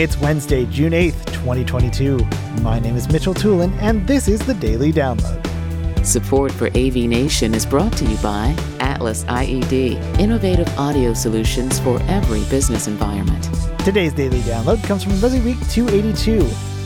It's Wednesday, June 8th, 2022. My name is Mitchell Tulin, and this is the Daily Download. Support for AV Nation is brought to you by Atlas IED, innovative audio solutions for every business environment. Today's Daily Download comes from Resi Week 282.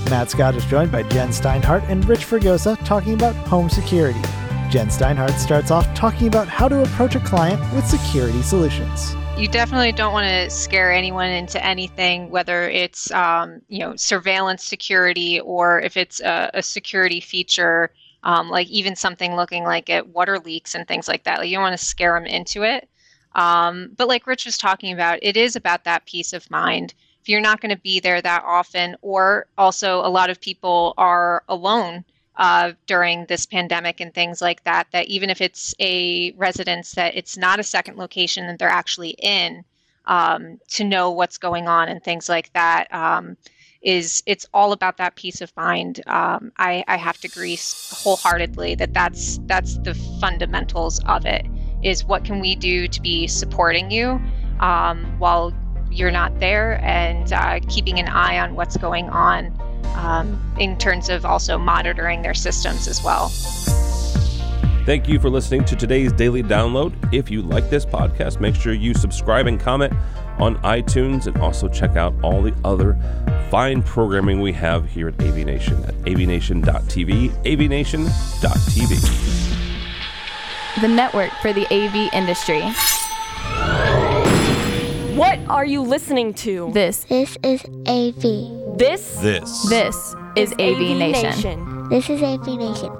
Matt Scott is joined by Jen Steinhardt and Rich Fergosa talking about home security. Jen Steinhardt starts off talking about how to approach a client with security solutions you definitely don't want to scare anyone into anything, whether it's um, you know surveillance security or if it's a, a security feature, um, like even something looking like at water leaks and things like that. Like you don't want to scare them into it. Um, but like Rich was talking about, it is about that peace of mind. If you're not going to be there that often, or also a lot of people are alone uh, during this pandemic and things like that, that even if it's a residence that it's not a second location that they're actually in, um, to know what's going on and things like that um, is it's all about that peace of mind. Um, I, I have to agree wholeheartedly that that's that's the fundamentals of it. Is what can we do to be supporting you um, while you're not there and uh, keeping an eye on what's going on um, in terms of also monitoring their systems as well. Thank you for listening to today's daily download. If you like this podcast, make sure you subscribe and comment on iTunes and also check out all the other fine programming we have here at AV Nation at avnation.tv, avnation.tv. The network for the AV industry. What are you listening to? This. This is AV. This? This. This is, is AV, AV Nation. Nation. This is AV Nation.